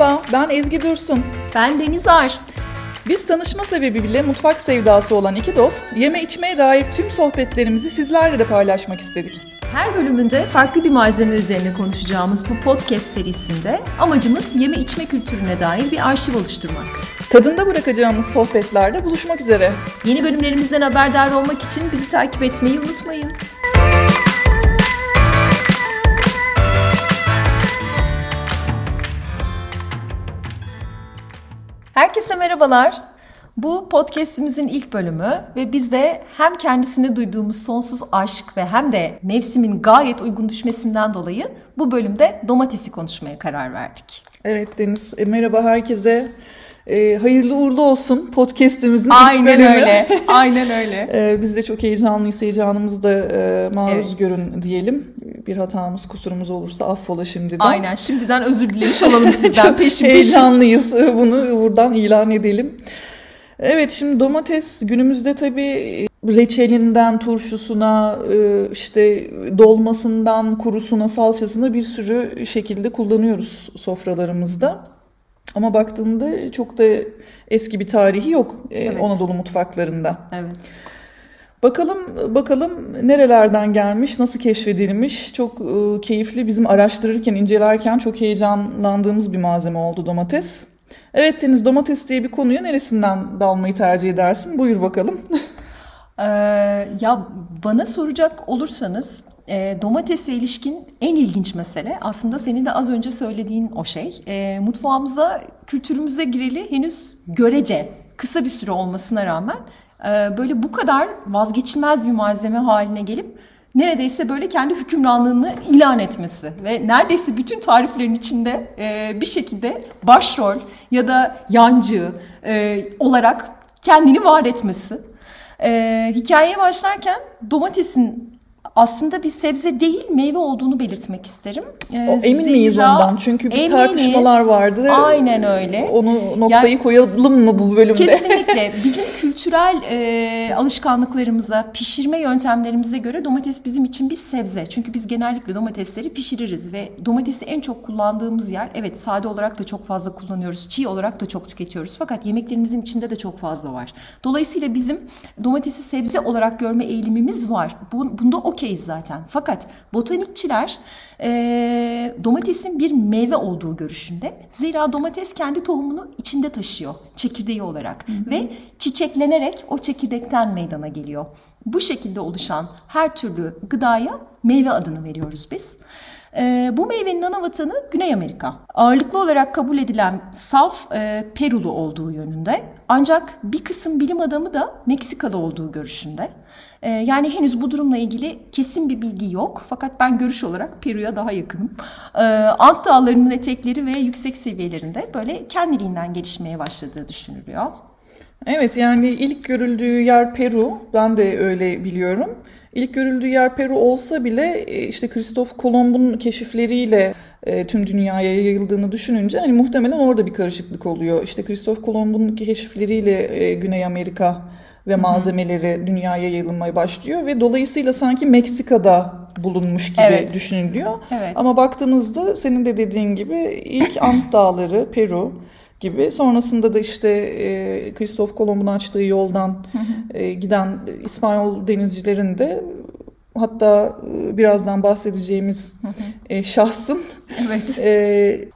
Merhaba, ben Ezgi Dursun. Ben Deniz Ar. Biz tanışma sebebiyle mutfak sevdası olan iki dost, yeme içmeye dair tüm sohbetlerimizi sizlerle de paylaşmak istedik. Her bölümünde farklı bir malzeme üzerine konuşacağımız bu podcast serisinde amacımız yeme içme kültürüne dair bir arşiv oluşturmak. Tadında bırakacağımız sohbetlerde buluşmak üzere. Yeni bölümlerimizden haberdar olmak için bizi takip etmeyi unutmayın. Herkese merhabalar. Bu podcast'imizin ilk bölümü ve biz de hem kendisine duyduğumuz sonsuz aşk ve hem de mevsimin gayet uygun düşmesinden dolayı bu bölümde domatesi konuşmaya karar verdik. Evet Deniz, e, merhaba herkese. E, hayırlı uğurlu olsun podcast'imizin Aynen ilk öyle. Aynen öyle. e, biz de çok heyecanlıyız. Heyecanımızı da e, maruz evet. görün diyelim. Bir hatamız, kusurumuz olursa affola şimdiden. Aynen. Şimdiden özür dilemiş olalım sizden peşin Heyecanlıyız. Bunu buradan ilan edelim. Evet şimdi domates günümüzde tabii reçelinden turşusuna e, işte dolmasından kurusuna salçasına bir sürü şekilde kullanıyoruz sofralarımızda. Ama baktığında çok da eski bir tarihi yok e, evet. Anadolu mutfaklarında. Evet. Bakalım bakalım nerelerden gelmiş, nasıl keşfedilmiş. Çok e, keyifli bizim araştırırken, incelerken çok heyecanlandığımız bir malzeme oldu domates. Evet Deniz domates diye bir konuya neresinden dalmayı tercih edersin? Buyur bakalım. ee, ya bana soracak olursanız e, domatese ilişkin en ilginç mesele aslında senin de az önce söylediğin o şey. E, mutfağımıza, kültürümüze gireli henüz görece kısa bir süre olmasına rağmen e, böyle bu kadar vazgeçilmez bir malzeme haline gelip neredeyse böyle kendi hükümranlığını ilan etmesi ve neredeyse bütün tariflerin içinde e, bir şekilde başrol ya da yancı e, olarak kendini var etmesi. E, hikayeye başlarken domatesin aslında bir sebze değil meyve olduğunu belirtmek isterim. Ee, o, emin zira, miyiz ondan? Çünkü bir eminiz, tartışmalar vardı. Aynen öyle. Onu noktayı yani, koyalım mı bu bölümde? Kesinlikle. Bizim kültürel e, alışkanlıklarımıza, pişirme yöntemlerimize göre domates bizim için bir sebze. Çünkü biz genellikle domatesleri pişiririz ve domatesi en çok kullandığımız yer evet sade olarak da çok fazla kullanıyoruz. Çiğ olarak da çok tüketiyoruz. Fakat yemeklerimizin içinde de çok fazla var. Dolayısıyla bizim domatesi sebze olarak görme eğilimimiz var. Bu, bunda o okeyiz zaten. Fakat botanikçiler e, domatesin bir meyve olduğu görüşünde. Zira domates kendi tohumunu içinde taşıyor çekirdeği olarak hı hı. ve çiçeklenerek o çekirdekten meydana geliyor. Bu şekilde oluşan her türlü gıdaya meyve adını veriyoruz biz. E, bu meyvenin ana vatanı Güney Amerika. Ağırlıklı olarak kabul edilen saf e, Perulu olduğu yönünde. Ancak bir kısım bilim adamı da Meksikalı olduğu görüşünde. Ee, yani henüz bu durumla ilgili kesin bir bilgi yok. Fakat ben görüş olarak Peru'ya daha yakınım. Ee, Ant dağlarının etekleri ve yüksek seviyelerinde böyle kendiliğinden gelişmeye başladığı düşünülüyor. Evet yani ilk görüldüğü yer Peru. Ben de öyle biliyorum. İlk görüldüğü yer Peru olsa bile e, işte Kristof Kolomb'un keşifleriyle e, tüm dünyaya yayıldığını düşününce hani muhtemelen orada bir karışıklık oluyor. İşte Kristof Kolomb'un keşifleriyle e, Güney Amerika ve malzemeleri dünyaya yayılmaya başlıyor ve dolayısıyla sanki Meksika'da bulunmuş gibi evet. düşünülüyor. Evet. Ama baktığınızda senin de dediğin gibi ilk Ant Dağları, Peru gibi sonrasında da işte e, Kristof Kolomb'un açtığı yoldan e, giden İspanyol denizcilerin de hatta e, birazdan bahsedeceğimiz e, şahsın evet. e,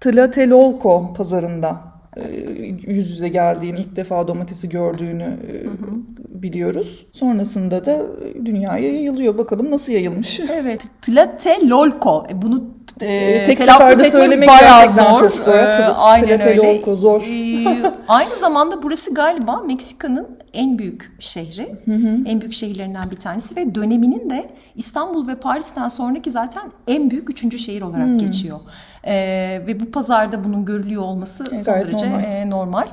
Tlatelolco pazarında yüz yüze geldiğini, ilk defa domatesi gördüğünü e, hı hı. biliyoruz. Sonrasında da dünyaya yayılıyor. Bakalım nasıl yayılmış. Evet. Tlatelolco. E, bunu e, tek seferde söylemek bayağı zor. Çok zor. Ee, aynen öyle. zor. Ee, aynı zamanda burası galiba Meksika'nın en büyük şehri. Hı hı. En büyük şehirlerinden bir tanesi ve döneminin de İstanbul ve Paris'ten sonraki zaten en büyük üçüncü şehir olarak hı. geçiyor. E, ve bu pazarda bunun görülüyor olması e, son derece normal. E, normal.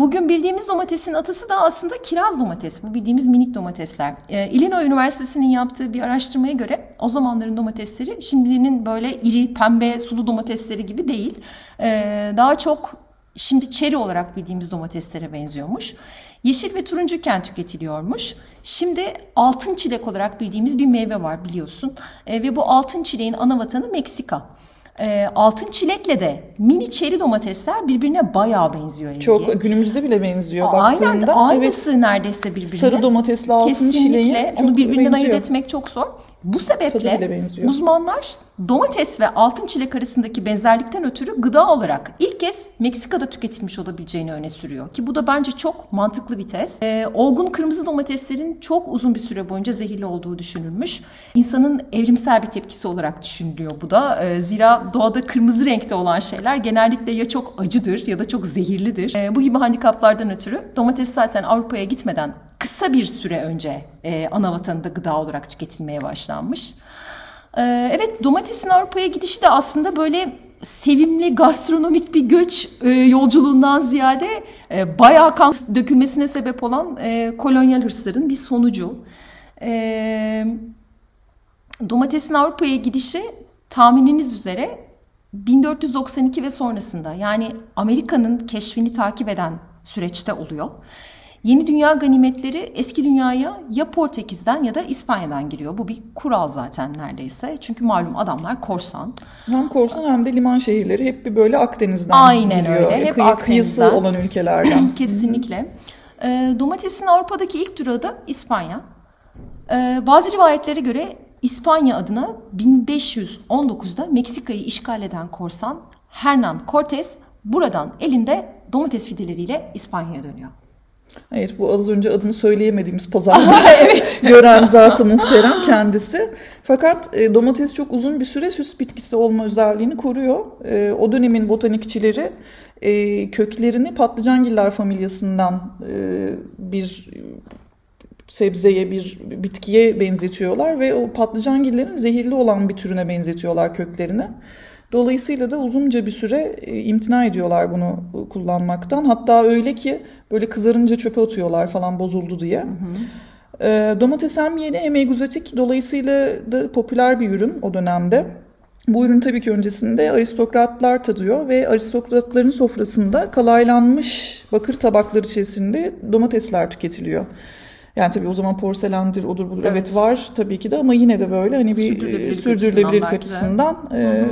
Bugün bildiğimiz domatesin atısı da aslında kiraz domates. Bu bildiğimiz minik domatesler. E, Illinois Üniversitesi'nin yaptığı bir araştırmaya göre o zamanların domatesleri şimdinin böyle iri pembe sulu domatesleri gibi değil. E, daha çok şimdi çeri olarak bildiğimiz domateslere benziyormuş. Yeşil ve turuncuken tüketiliyormuş. Şimdi altın çilek olarak bildiğimiz bir meyve var biliyorsun. E, ve bu altın çileğin ana vatanı Meksika. E, altın çilekle de mini çeri domatesler birbirine bayağı benziyor Ezgi. Çok günümüzde bile benziyor Aynen baktığında. aynısı evet, neredeyse birbirine. Sarı domatesli altın Kesinlikle. çileği Onu birbirinden benziyor. ayırt etmek çok zor. Bu sebeple uzmanlar domates ve altın çilek arasındaki benzerlikten ötürü gıda olarak ilk kez Meksika'da tüketilmiş olabileceğini öne sürüyor. Ki bu da bence çok mantıklı bir tez. Ee, olgun kırmızı domateslerin çok uzun bir süre boyunca zehirli olduğu düşünülmüş. İnsanın evrimsel bir tepkisi olarak düşünülüyor bu da. Ee, zira doğada kırmızı renkte olan şeyler genellikle ya çok acıdır ya da çok zehirlidir. Ee, bu gibi handikaplardan ötürü domates zaten Avrupa'ya gitmeden kısa bir süre önce e, ana vatanında gıda olarak tüketilmeye başlanmış. E, evet domatesin Avrupa'ya gidişi de aslında böyle sevimli gastronomik bir göç e, yolculuğundan ziyade e, bayağı kan dökülmesine sebep olan e, kolonyal hırsların bir sonucu. E, domatesin Avrupa'ya gidişi tahmininiz üzere 1492 ve sonrasında yani Amerika'nın keşfini takip eden süreçte oluyor. Yeni dünya ganimetleri eski dünyaya ya Portekiz'den ya da İspanya'dan giriyor. Bu bir kural zaten neredeyse. Çünkü malum adamlar korsan. Hem korsan hem de liman şehirleri hep bir böyle Akdeniz'den Aynen giriyor. öyle. Hep Kıyı, Akdeniz'den. Kıyısı olan ülkelerden. Kesinlikle. E, domatesin Avrupa'daki ilk durağı da İspanya. E, bazı rivayetlere göre İspanya adına 1519'da Meksika'yı işgal eden korsan Hernan Cortés buradan elinde domates fideleriyle İspanya'ya dönüyor. Evet bu az önce adını söyleyemediğimiz pazarda evet. gören zaten muhterem kendisi. Fakat e, domates çok uzun bir süre süs bitkisi olma özelliğini koruyor. E, o dönemin botanikçileri e, köklerini patlıcangiller familyasından e, bir sebzeye bir bitkiye benzetiyorlar ve o patlıcangillerin zehirli olan bir türüne benzetiyorlar köklerini. Dolayısıyla da uzunca bir süre e, imtina ediyorlar bunu kullanmaktan. Hatta öyle ki böyle kızarınca çöpe atıyorlar falan bozuldu diye. Hı hı. E, domates hem yeni hem egzotik dolayısıyla da popüler bir ürün o dönemde. Bu ürün tabii ki öncesinde aristokratlar tadıyor ve aristokratların sofrasında kalaylanmış bakır tabaklar içerisinde domatesler tüketiliyor. Yani tabii o zaman porselendir, odur budur evet, evet var tabii ki de ama yine de böyle hani bir sürdürülebilirlik, sürdürülebilirlik açısından, açısından e,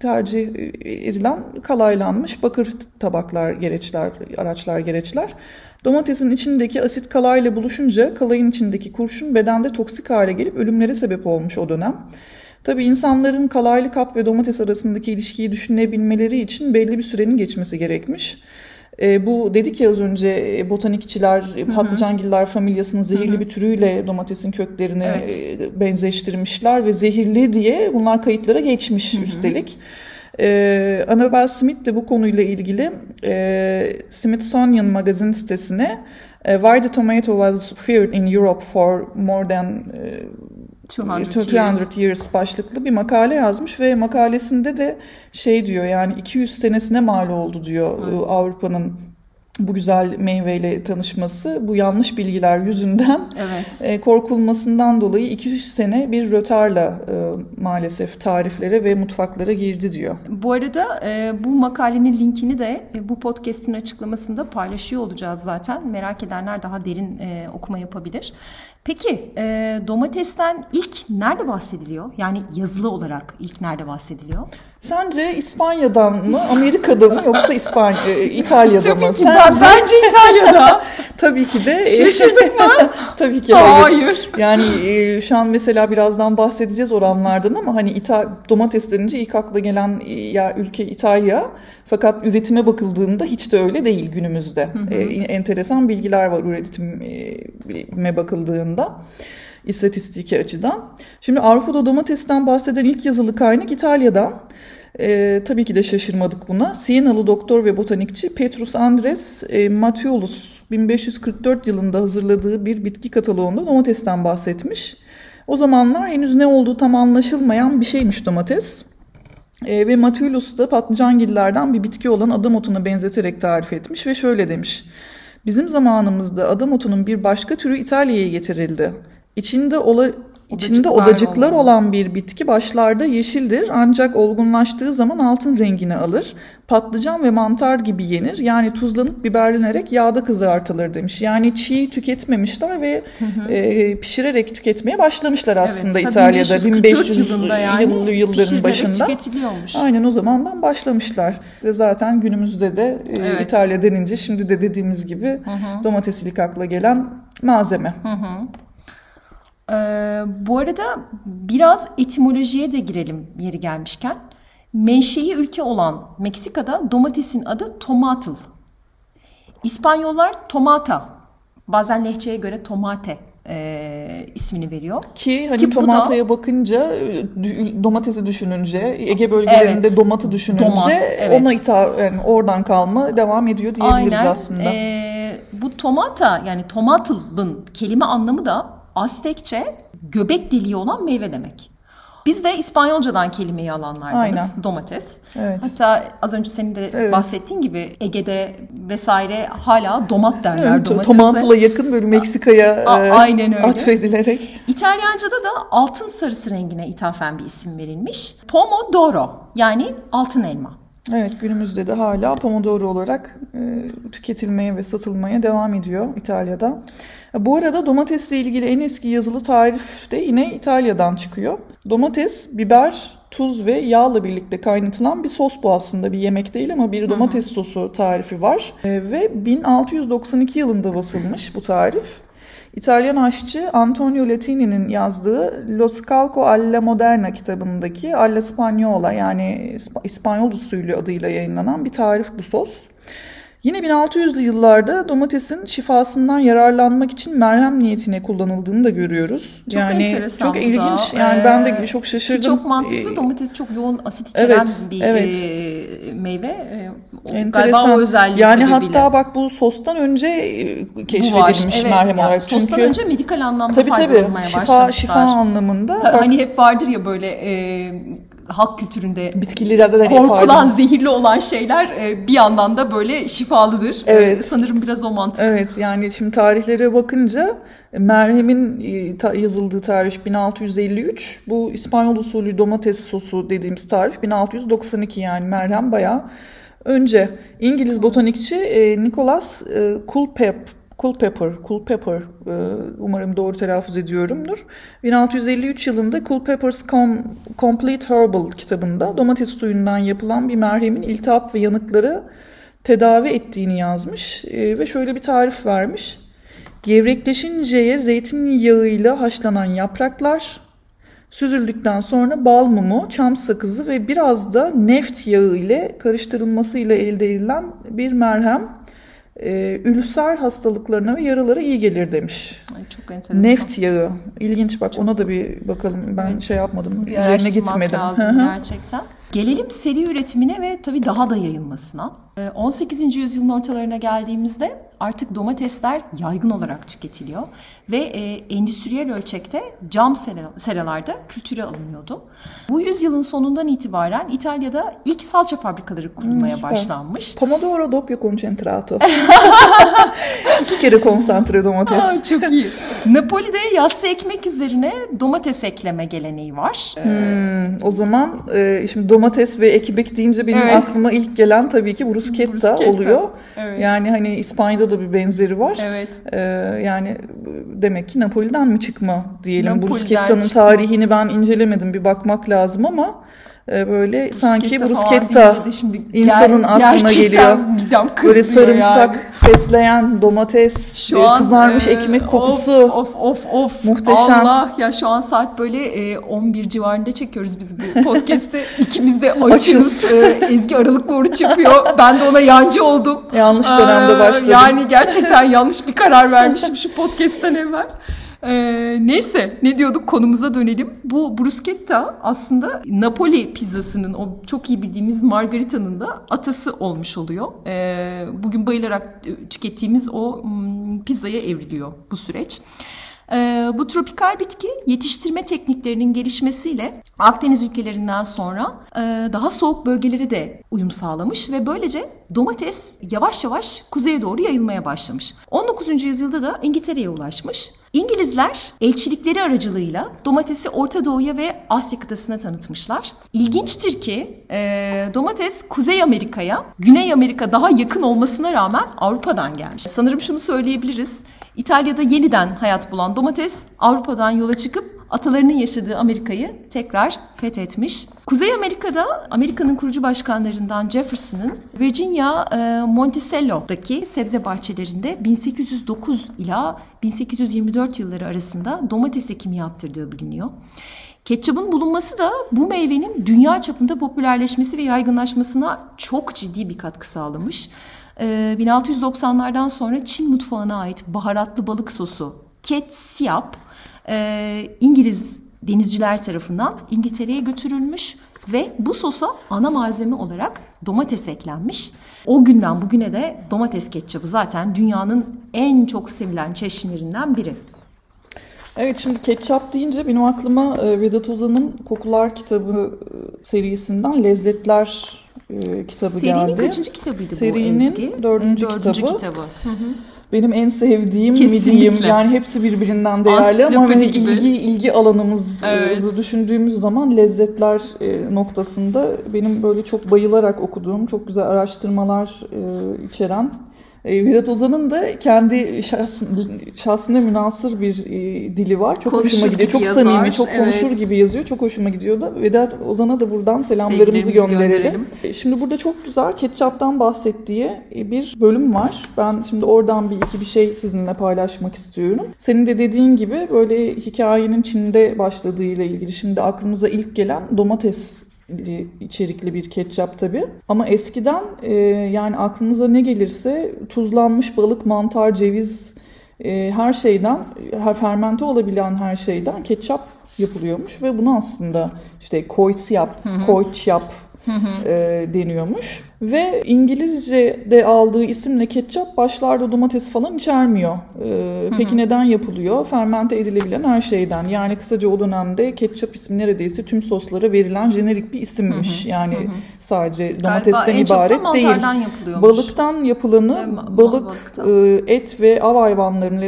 tercih edilen kalaylanmış bakır tabaklar, gereçler, araçlar, gereçler. Domatesin içindeki asit kalayla buluşunca kalayın içindeki kurşun bedende toksik hale gelip ölümlere sebep olmuş o dönem. Tabii insanların kalaylı kap ve domates arasındaki ilişkiyi düşünebilmeleri için belli bir sürenin geçmesi gerekmiş. E, bu dedik ya az önce e, botanikçiler, e, patlıcangiller familyasının zehirli Hı-hı. bir türüyle domatesin köklerini evet. E, benzeştirmişler ve zehirli diye bunlar kayıtlara geçmiş Hı-hı. üstelik. E, Annabel Smith de bu konuyla ilgili e, Smithsonian magazin sitesine Why the tomato was feared in Europe for more than 200, 200 years. years başlıklı bir makale yazmış ve makalesinde de şey diyor yani 200 senesine mal oldu diyor evet. Avrupa'nın bu güzel meyveyle tanışması bu yanlış bilgiler yüzünden evet. e, korkulmasından dolayı 200 sene bir rötarla e, maalesef tariflere ve mutfaklara girdi diyor. Bu arada e, bu makalenin linkini de e, bu podcast'in açıklamasında paylaşıyor olacağız zaten. Merak edenler daha derin e, okuma yapabilir. Peki e, domatesten ilk nerede bahsediliyor? Yani yazılı olarak ilk nerede bahsediliyor? Sence İspanya'dan mı, Amerika'da mı yoksa İspanya, e, İtalya'da Tabii mı? Ki Sence... Bence İtalya'da. Tabii ki de. Şaşırdık mı? Tabii ki hayır. hayır. Yani e, şu an mesela birazdan bahsedeceğiz oranlardan ama hani İta domates denince ilk akla gelen e, ya ülke İtalya. Fakat üretime bakıldığında hiç de öyle değil günümüzde. Hı hı. E, enteresan bilgiler var üretime bakıldığında istatistiki açıdan. Şimdi Avrupa'da domatesten bahseden ilk yazılı kaynak İtalya'dan. E, tabii ki de şaşırmadık buna. Sienalı doktor ve botanikçi Petrus Andres e, Mathiolus 1544 yılında hazırladığı bir bitki kataloğunda domatesten bahsetmiş. O zamanlar henüz ne olduğu tam anlaşılmayan bir şeymiş domates. E, ve Mathiolus da patlıcangillerden bir bitki olan adam otuna benzeterek tarif etmiş ve şöyle demiş. Bizim zamanımızda adam otunun bir başka türü İtalya'ya getirildi. İçinde ola, İçinde Odacıklar olan. olan bir bitki başlarda yeşildir ancak olgunlaştığı zaman altın rengini alır. Patlıcan ve mantar gibi yenir. Yani tuzlanıp biberlenerek yağda kızartılır demiş. Yani çiğ tüketmemişler ve e, pişirerek tüketmeye başlamışlar aslında Evet, İtalya'da 1544 1500 yılında yani yıl, yılların başında. Aynen o zamandan başlamışlar. Ve zaten günümüzde de e, Evet. İtalya denince şimdi de dediğimiz gibi domates ilk akla gelen malzeme. Ee, bu arada biraz etimolojiye de girelim yeri gelmişken. Menşei ülke olan Meksika'da domatesin adı tomatl. İspanyollar tomata, bazen lehçeye göre tomate e, ismini veriyor. Ki hani Ki bu da- tomataya bakınca e, domatesi düşününce Ege bölgelerinde Evet. domatı düşününce Domat, evet. ona ithaf yani oradan kalma devam ediyor diyebiliriz Aynen. aslında. Ee, bu tomata yani tomatlın kelime anlamı da Aztekçe göbek deliği olan meyve demek. Biz de İspanyolcadan kelimeyi alanlardanız. Aynen. Domates. Evet. Hatta az önce senin de Evet. bahsettiğin gibi Ege'de vesaire hala domat derler Evet, domatese. Tomatla yakın böyle Meksika'ya A- e, aynen öyle. atfedilerek. İtalyanca'da da altın sarısı rengine ithafen bir isim verilmiş. Pomodoro yani altın elma. Evet günümüzde de hala pomodoro olarak e, tüketilmeye ve satılmaya devam ediyor İtalya'da. Bu arada domatesle ilgili en eski yazılı tarif de yine İtalya'dan çıkıyor. Domates, biber, tuz ve yağla birlikte kaynatılan bir sos bu aslında bir yemek değil ama bir domates sosu tarifi var. E, ve 1692 yılında basılmış bu tarif. İtalyan aşçı Antonio Latini'nin yazdığı Lo Scalco alla Moderna kitabındaki Alla Spagnola yani İsp- İspanyol usulü adıyla yayınlanan bir tarif bu sos. Yine 1600'lü yıllarda domatesin şifasından yararlanmak için merhem niyetine kullanıldığını da görüyoruz. Çok yani enteresan çok bu da. ilginç. Yani ben de Ee, çok şaşırdım. Çok mantıklı. Ee, Domates çok yoğun asit içeren evet, bir evet. e, meyve. E, Enteresan. Galiba o özelliği yani sebebiyle. hatta bak bu sostan önce e, keşfedilmiş Evet, merhem yani olarak. Sostan Çünkü önce medikal anlamda tabii tabii faydalanmaya şifa başlamışlar. şifa anlamında. Ha- Bak, Hani hep vardır ya böyle e, halk kültüründe bitkilerden de korkulan, zehirli olan şeyler e, bir yandan da böyle şifalıdır. Evet. E, sanırım biraz o mantık. Evet yani şimdi tarihlere bakınca merhemin yazıldığı tarih 1653. Bu İspanyol usulü domates sosu dediğimiz tarih 1692 yani merhem bayağı önce. İngiliz botanikçi e, Nicholas e, Culpep Culpeper, Culpeper, e, umarım doğru telaffuz ediyorumdur. 1653 yılında Culpeper's Com- Complete Herbal kitabında domates suyundan yapılan bir merhemin iltihap ve yanıkları tedavi ettiğini yazmış e, ve şöyle bir tarif vermiş. Gevrekleşinceye zeytinyağıyla haşlanan yapraklar, süzüldükten sonra bal mumu, çam sakızı ve biraz da neft yağı ile karıştırılmasıyla elde edilen bir merhem e, ülser hastalıklarına ve yaralara iyi gelir demiş. Ay, çok enteresan. Neft yağı. İlginç bak ona da bir bakalım. Ben Evet. şey yapmadım. Bir Üzerine gitmedim. lazım gerçekten. Gelelim seri üretimine ve tabii daha da yayılmasına. Ee, 18. yüzyılın ortalarına geldiğimizde artık domatesler yaygın olarak tüketiliyor ve e, endüstriyel ölçekte cam sera- seralarda kültüre alınıyordu. Bu yüzyılın sonundan itibaren İtalya'da ilk salça fabrikaları kurulmaya süper. başlanmış. Pomodoro doppio concentrato. İki kere konsantre domates. Aa, çok iyi. Napoli'de yassı ekmek üzerine domates ekleme geleneği var. Hmm, o zaman e, şimdi domates ve ekmek deyince benim Evet. aklıma ilk gelen tabii ki bruschetta, Bruschetta, oluyor. evet. Yani hani İspanya'da da bir benzeri var. Evet. E, yani demek ki Napoli'den mi çıkma diyelim. Napoli'den Bruschetta'nın tarihini ben incelemedim. Bir bakmak lazım ama e, böyle sanki deyince de şimdi insanın ger- aklına geliyor. Böyle sarımsak, yani. fesleğen, domates, Şu e, an kızarmış e, ekmek kokusu. Of of of. Muhteşem. Allah ya şu an saat böyle e, 11 civarında çekiyoruz biz bu podcast'i. İkimiz de açız. Açız. E, Ezgi aralıklı oruç yapıyor. Ben de ona yancı oldum. Yanlış dönemde Ee, başladım. Yani gerçekten yanlış bir karar vermişim şu podcast'ten evvel. Ee, neyse ne diyorduk konumuza dönelim. Bu bruschetta aslında Napoli pizzasının o çok iyi bildiğimiz margarita'nın da atası olmuş oluyor. Ee, bugün bayılarak tükettiğimiz o mm, pizzaya evriliyor bu süreç. Ee, bu tropikal bitki yetiştirme tekniklerinin gelişmesiyle Akdeniz ülkelerinden sonra e, daha soğuk bölgelere de uyum sağlamış ve böylece domates yavaş yavaş kuzeye doğru yayılmaya başlamış. 19. yüzyılda da İngiltere'ye ulaşmış. İngilizler elçilikleri aracılığıyla domatesi Orta Doğu'ya ve Asya kıtasına tanıtmışlar. İlginçtir ki e, domates Kuzey Amerika'ya, Güney Amerika daha yakın olmasına rağmen Avrupa'dan gelmiş. Sanırım şunu söyleyebiliriz. İtalya'da yeniden hayat bulan domates Avrupa'dan yola çıkıp atalarının yaşadığı Amerika'yı tekrar fethetmiş. Kuzey Amerika'da Amerika'nın kurucu başkanlarından Jefferson'ın Virginia e, Monticello'daki sebze bahçelerinde 1809 ila 1824 yılları arasında domates ekimi yaptırdığı biliniyor. Ketçapın bulunması da bu meyvenin dünya çapında popülerleşmesi ve yaygınlaşmasına çok ciddi bir katkı sağlamış. 1690'lardan ee, sonra Çin mutfağına ait baharatlı balık sosu ketçap e, İngiliz denizciler tarafından İngiltere'ye götürülmüş ve bu sosa ana malzeme olarak domates eklenmiş. O günden bugüne de domates ketçabı zaten dünyanın en çok sevilen çeşnilerinden biri. Evet şimdi ketçap deyince benim aklıma e, Vedat Ozan'ın Kokular kitabı e, serisinden Lezzetler e, kitabı Serinin geldi. Serinin kaçıncı kitabıydı Serinin bu Ezgi? dördüncü, dördüncü kitabı. kitabı. Hı hı. Benim en sevdiğim Kesinlikle. mi diyeyim yani hepsi birbirinden değerli ama hani ilgi ilgi alanımızı evet. düşündüğümüz zaman lezzetler e, noktasında benim böyle çok bayılarak okuduğum çok güzel araştırmalar e, içeren e, Vedat Ozan'ın da kendi şahs, şahsına münasır bir e, dili var. Çok konuşur hoşuma gidiyor. Çok yazar, samimi, çok evet. konuşur gibi yazıyor. Çok hoşuma gidiyor da. Vedat Ozan'a da buradan selamlarımızı gönderelim. gönderelim. E, şimdi burada çok güzel ketçaptan bahsettiği e, bir bölüm var. Ben şimdi oradan bir iki bir şey sizinle paylaşmak istiyorum. Senin de dediğin gibi böyle hikayenin Çin'de başladığıyla ilgili şimdi aklımıza ilk gelen domates içerikli bir ketçap tabi. Ama eskiden e, yani aklınıza ne gelirse tuzlanmış balık, mantar, ceviz e, her şeyden, her fermente olabilen her şeyden ketçap yapılıyormuş ve bunu aslında işte koysiyap, koyçyap e, deniyormuş. Ve İngilizce'de aldığı isimle ketçap başlarda domates falan içermiyor. E, peki neden yapılıyor? Fermente edilebilen her şeyden. Yani kısaca o dönemde ketçap ismi neredeyse tüm soslara verilen jenerik bir isimmiş. Yani sadece domatesten ibaret değil. Balıktan yapılanı balık, e, et ve av hayvanlarını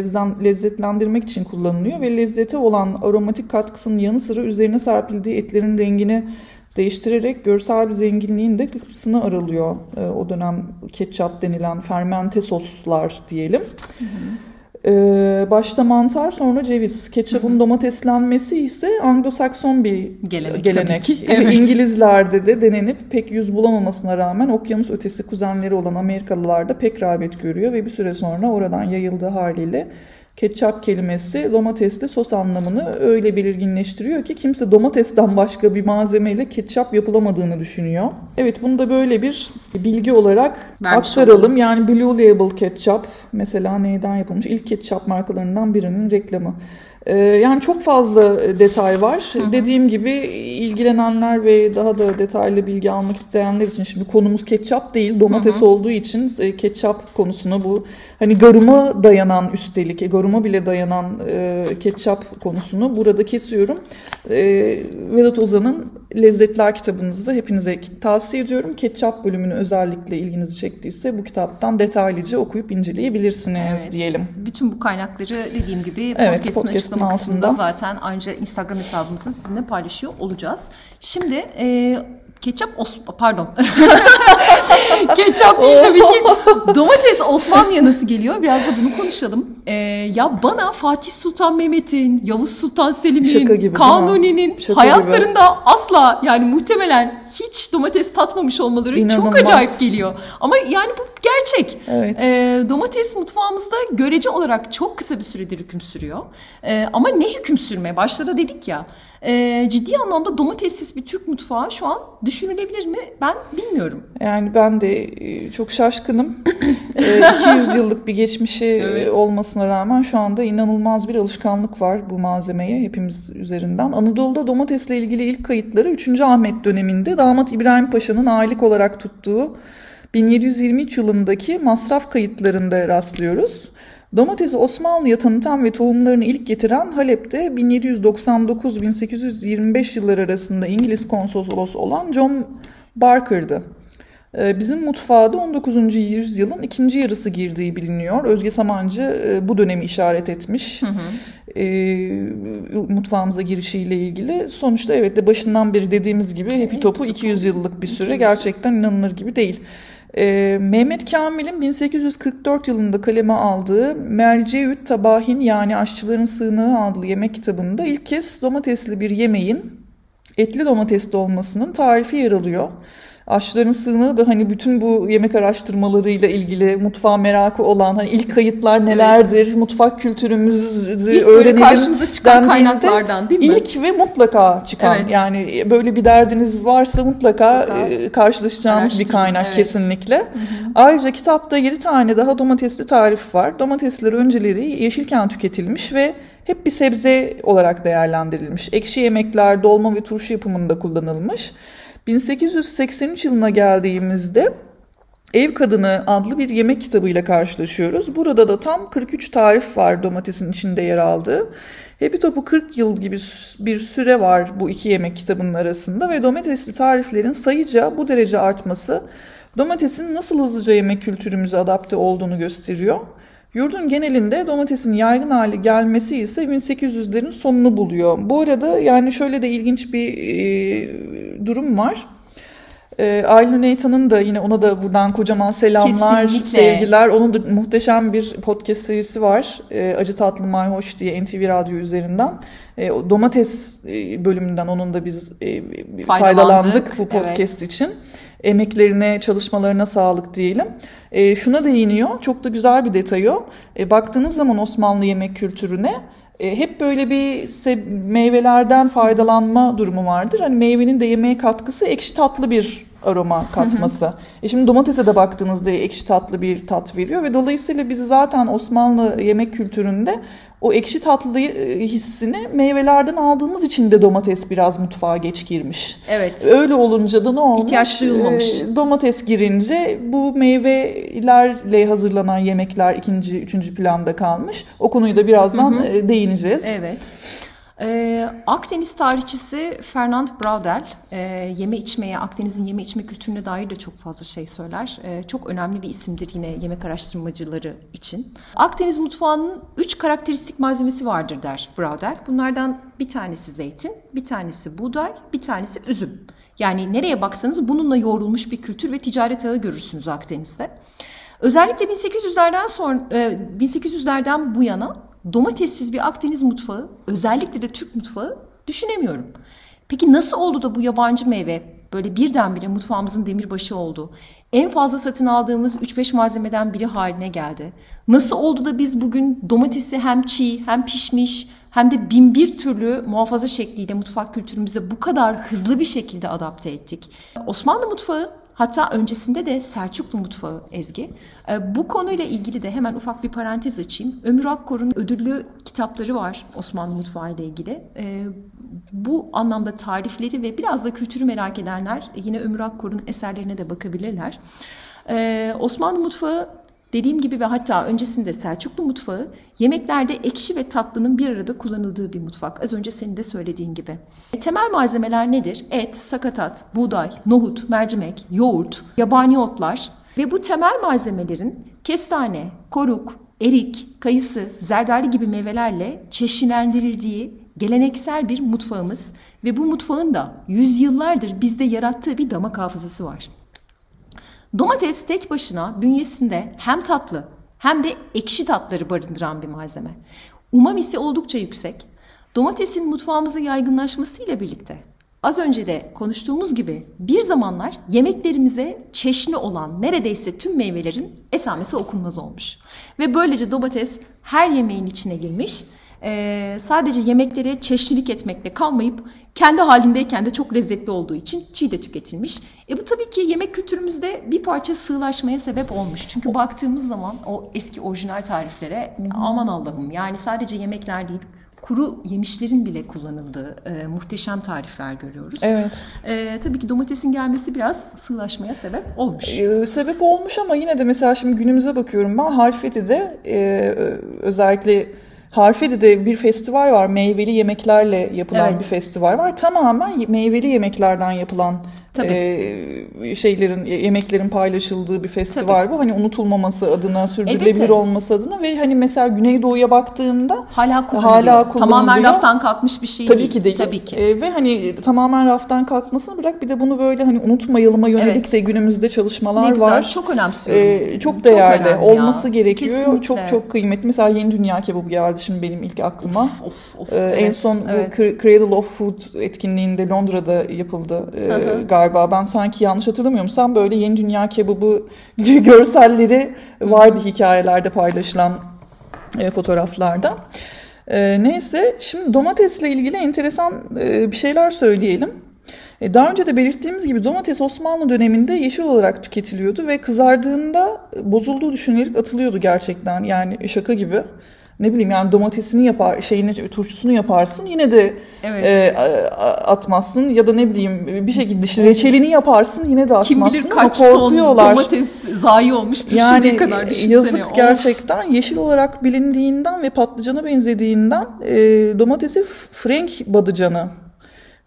lezzetlendirmek için kullanılıyor ve lezzete olan aromatik katkısının yanı sıra üzerine serpildiği etlerin rengini değiştirerek görsel bir zenginliğin de kısmını aralıyor e, o dönem ketçap denilen fermente soslar diyelim. Hı hı. Ee, başta mantar sonra ceviz. Ketçapın domateslenmesi ise Anglo-Sakson bir gelenek. gelenek. Evet. İngilizlerde de denenip pek yüz bulamamasına rağmen okyanus ötesi kuzenleri olan Amerikalılar da pek rağbet görüyor ve bir süre sonra oradan yayıldığı haliyle ketçap kelimesi domatesli sos anlamını öyle belirginleştiriyor ki kimse domatesten başka bir malzemeyle ketçap yapılamadığını düşünüyor. Evet bunu da böyle bir bilgi olarak Vermiş aktaralım. Oldum. Yani Blue Label ketçap mesela neyden yapılmış? İlk ketçap markalarından birinin reklamı. Ee, yani çok fazla detay var. Hı hı. Dediğim gibi ilgilenenler ve daha da detaylı bilgi almak isteyenler için şimdi konumuz ketçap değil, domates hı hı. olduğu için e, ketçap konusuna bu hani garuma dayanan üstelik e, garuma bile dayanan e, ketçap konusunu burada kesiyorum. E, Vedat Ozan'ın Lezzetler kitabınızı hepinize tavsiye ediyorum. Ketçap bölümünü özellikle ilginizi çektiyse bu kitaptan detaylıca okuyup inceleyebilirsiniz evet. diyelim. Bütün bu kaynakları dediğim gibi evet, podcast'ın, podcast'ın açıklama kısmında zaten ayrıca Instagram hesabımızda sizinle paylaşıyor olacağız. Şimdi e, Ketçap Os pardon. Ketçap değil tabii ki. Domates Osmanlı'ya nasıl geliyor? Biraz da bunu konuşalım. Ee, ya bana Fatih Sultan Mehmet'in, Yavuz Sultan Selim'in, Kanuni'nin hayatlarında gibi. asla yani muhtemelen hiç domates tatmamış olmaları İnanılmaz. çok acayip geliyor. Ama yani bu gerçek. Evet. Ee, domates mutfağımızda görece olarak çok kısa bir süredir hüküm sürüyor. Ee, ama ne hüküm sürmeye başladı dedik ya e, ciddi anlamda domatessiz bir Türk mutfağı şu an düşünülebilir mi? Ben bilmiyorum. Yani ben de e, çok şaşkınım. e, 200 yıllık bir geçmişi e, evet. olmasına rağmen şu anda inanılmaz bir alışkanlık var bu malzemeye hepimiz üzerinden. Anadolu'da domatesle ilgili ilk kayıtları 3. Ahmet döneminde damat İbrahim Paşa'nın aylık olarak tuttuğu 1723 yılındaki masraf kayıtlarında rastlıyoruz. Domatesi Osmanlı'ya tanıtan ve tohumlarını ilk getiren Halep'te 1799-1825 yılları arasında İngiliz konsolosu olan John Barker'dı. Ee, bizim mutfağa da 19. yüzyılın ikinci yarısı girdiği biliniyor. Özge Samancı e, bu dönemi işaret etmiş. Hı hı. E, mutfağımıza girişiyle ilgili. Sonuçta evet de başından beri dediğimiz gibi Happy Top'u 200 yıllık bir süre gerçekten inanılır gibi değil. E, Mehmet Kamil'in 1844 yılında kaleme aldığı Melceüt Tabahin yani Aşçıların Sığınağı adlı yemek kitabında ilk kez domatesli bir yemeğin etli domatesli olmasının tarifi yer alıyor. Aşçıların sığınağı da hani bütün bu yemek araştırmalarıyla ilgili mutfağa merakı olan hani ilk kayıtlar nelerdir, evet. mutfak kültürümüzü ilk öğrenelim. karşımıza çıkan kaynaklardan değil mi? İlk ve mutlaka çıkan evet. yani böyle bir derdiniz varsa mutlaka, mutlaka. E, karşılaşacağınız bir kaynak evet. kesinlikle. Hı hı. Ayrıca kitapta 7 tane daha domatesli tarif var. Domatesler önceleri yeşilken tüketilmiş ve hep bir sebze olarak değerlendirilmiş. Ekşi yemekler, dolma ve turşu yapımında kullanılmış. 1883 yılına geldiğimizde Ev Kadını adlı bir yemek kitabıyla karşılaşıyoruz. Burada da tam 43 tarif var domatesin içinde yer aldığı. Happy Top'u 40 yıl gibi bir süre var bu iki yemek kitabının arasında ve domatesli tariflerin sayıca bu derece artması domatesin nasıl hızlıca yemek kültürümüze adapte olduğunu gösteriyor. Yurdun genelinde domatesin yaygın hale gelmesi ise 1800'lerin sonunu buluyor. Bu arada yani şöyle de ilginç bir e, durum var. E, Aylin Eytan'ın da yine ona da buradan kocaman selamlar, Kesinlikle. sevgiler. Onun da muhteşem bir podcast serisi var. E, Acı Tatlı Mayhoş diye NTV Radyo üzerinden. E, domates e, bölümünden onun da biz e, faydalandık bu podcast evet. için emeklerine, çalışmalarına sağlık diyelim. E, şuna değiniyor, çok da güzel bir detay o. E, baktığınız zaman Osmanlı yemek kültürüne e, hep böyle bir meyvelerden faydalanma durumu vardır. Hani meyvenin de yemeğe katkısı ekşi tatlı bir aroma katması. e şimdi domatese de baktığınızda ekşi tatlı bir tat veriyor ve dolayısıyla biz zaten Osmanlı yemek kültüründe o ekşi tatlı e, hissini meyvelerden aldığımız için de domates biraz mutfağa geç girmiş. Evet. Öyle olunca da ne olmuş? İhtiyaç duyulmamış. E, domates girince bu meyvelerle hazırlanan yemekler ikinci, üçüncü planda kalmış. O konuyu da birazdan hı hı. E, değineceğiz. Evet. Ee, Akdeniz tarihçisi Fernand Braudel e, yeme içmeye, Akdeniz'in yeme içme kültürüne dair de çok fazla şey söyler. E, çok önemli bir isimdir yine yemek araştırmacıları için. Akdeniz mutfağının üç karakteristik malzemesi vardır der Braudel. Bunlardan bir tanesi zeytin, bir tanesi buğday, bir tanesi üzüm. Yani nereye baksanız bununla yoğrulmuş bir kültür ve ticaret ağı görürsünüz Akdeniz'de. Özellikle 1800'lerden sonra 1800'lerden e, bu yana domatessiz bir Akdeniz mutfağı, özellikle de Türk mutfağı düşünemiyorum. Peki nasıl oldu da bu yabancı meyve böyle birdenbire mutfağımızın demirbaşı oldu? En fazla satın aldığımız 3-5 malzemeden biri haline geldi. Nasıl oldu da biz bugün domatesi hem çiğ hem pişmiş hem de bin bir türlü muhafaza şekliyle mutfak kültürümüze bu kadar hızlı bir şekilde adapte ettik? Osmanlı mutfağı Hatta öncesinde de Selçuklu mutfağı Ezgi. E, bu konuyla ilgili de hemen ufak bir parantez açayım. Ömür Akkor'un ödüllü kitapları var Osmanlı mutfağı ile ilgili. E, bu anlamda tarifleri ve biraz da kültürü merak edenler yine Ömür Akkor'un eserlerine de bakabilirler. E, Osmanlı mutfağı Dediğim gibi ve hatta öncesinde Selçuklu mutfağı yemeklerde ekşi ve tatlının bir arada kullanıldığı bir mutfak. Az önce senin de söylediğin gibi. E, temel malzemeler nedir? Et, sakatat, buğday, nohut, mercimek, yoğurt, yabani otlar ve bu temel malzemelerin kestane, koruk, erik, kayısı, zerdali gibi meyvelerle çeşilendirildiği geleneksel bir mutfağımız ve bu mutfağın da yüzyıllardır bizde yarattığı bir damak hafızası var. Domates tek başına bünyesinde hem tatlı hem de ekşi tatları barındıran bir malzeme. Umamisi oldukça yüksek. Domatesin mutfağımızda yaygınlaşmasıyla birlikte az önce de konuştuğumuz gibi bir zamanlar yemeklerimize çeşni olan neredeyse tüm meyvelerin esamesi okunmaz olmuş. Ve böylece domates her yemeğin içine girmiş. Ee, sadece yemeklere çeşnilik etmekle kalmayıp kendi halindeyken de çok lezzetli olduğu için çiğ de tüketilmiş. E bu tabii ki yemek kültürümüzde bir parça sığlaşmaya sebep olmuş. Çünkü baktığımız zaman o eski orijinal tariflere aman Allah'ım yani sadece yemekler değil kuru yemişlerin bile kullanıldığı e, muhteşem tarifler görüyoruz. Evet. E, tabii ki domatesin gelmesi biraz sığlaşmaya sebep olmuş. Ee, sebep olmuş ama yine de mesela şimdi günümüze bakıyorum ben Halfeti'de e, özellikle Harfeti'de bir festival var. Meyveli yemeklerle yapılan Evet. bir festival var. Tamamen meyveli yemeklerden yapılan. E, şeylerin yemeklerin paylaşıldığı bir festival bu. Hani unutulmaması adına, sürdürülebilir Elbette. olması adına ve hani mesela Güneydoğu'ya baktığında Hala kullanılıyor. Hala Tamamen kullanılıyor. raftan kalkmış bir şey Tabii değil. ki değil. Tabii ki. E, ve hani tamamen raftan kalkmasını bırak bir de bunu böyle hani unutmayalıma yönelik Evet. de günümüzde çalışmalar ne güzel. var. Çok önemsiyorum. Ee, çok değerli önemli olması ya. gerekiyor. Kesinlikle. Çok çok kıymetli. Mesela Yeni Dünya Kebabı geldi şimdi benim ilk aklıma. Of, of, Ee, en evet, son evet. bu Cr- Cradle of Food etkinliğinde Londra'da yapıldı Hı hı. Galiba. Ben sanki yanlış hatırlamıyorsam böyle Yeni Dünya Kebabı görselleri vardı hikayelerde paylaşılan e, fotoğraflarda. Ee, neyse şimdi domatesle ilgili enteresan e, bir şeyler söyleyelim. E, Daha önce de belirttiğimiz gibi domates Osmanlı döneminde yeşil olarak tüketiliyordu ve kızardığında bozulduğu düşünülerek atılıyordu gerçekten. Yani şaka gibi. Ne bileyim yani domatesini yapar, şeyini turşusunu yaparsın yine de Evet. e, atmazsın ya da ne bileyim bir şekilde işte reçelini yaparsın yine de Kim atmazsın bilir ama kaç ton domates zayi olmuştur Yani şimdiye kadar düşünsene. yazık Of. gerçekten yeşil olarak bilindiğinden ve patlıcana benzediğinden e, domatesi Frank badıcanı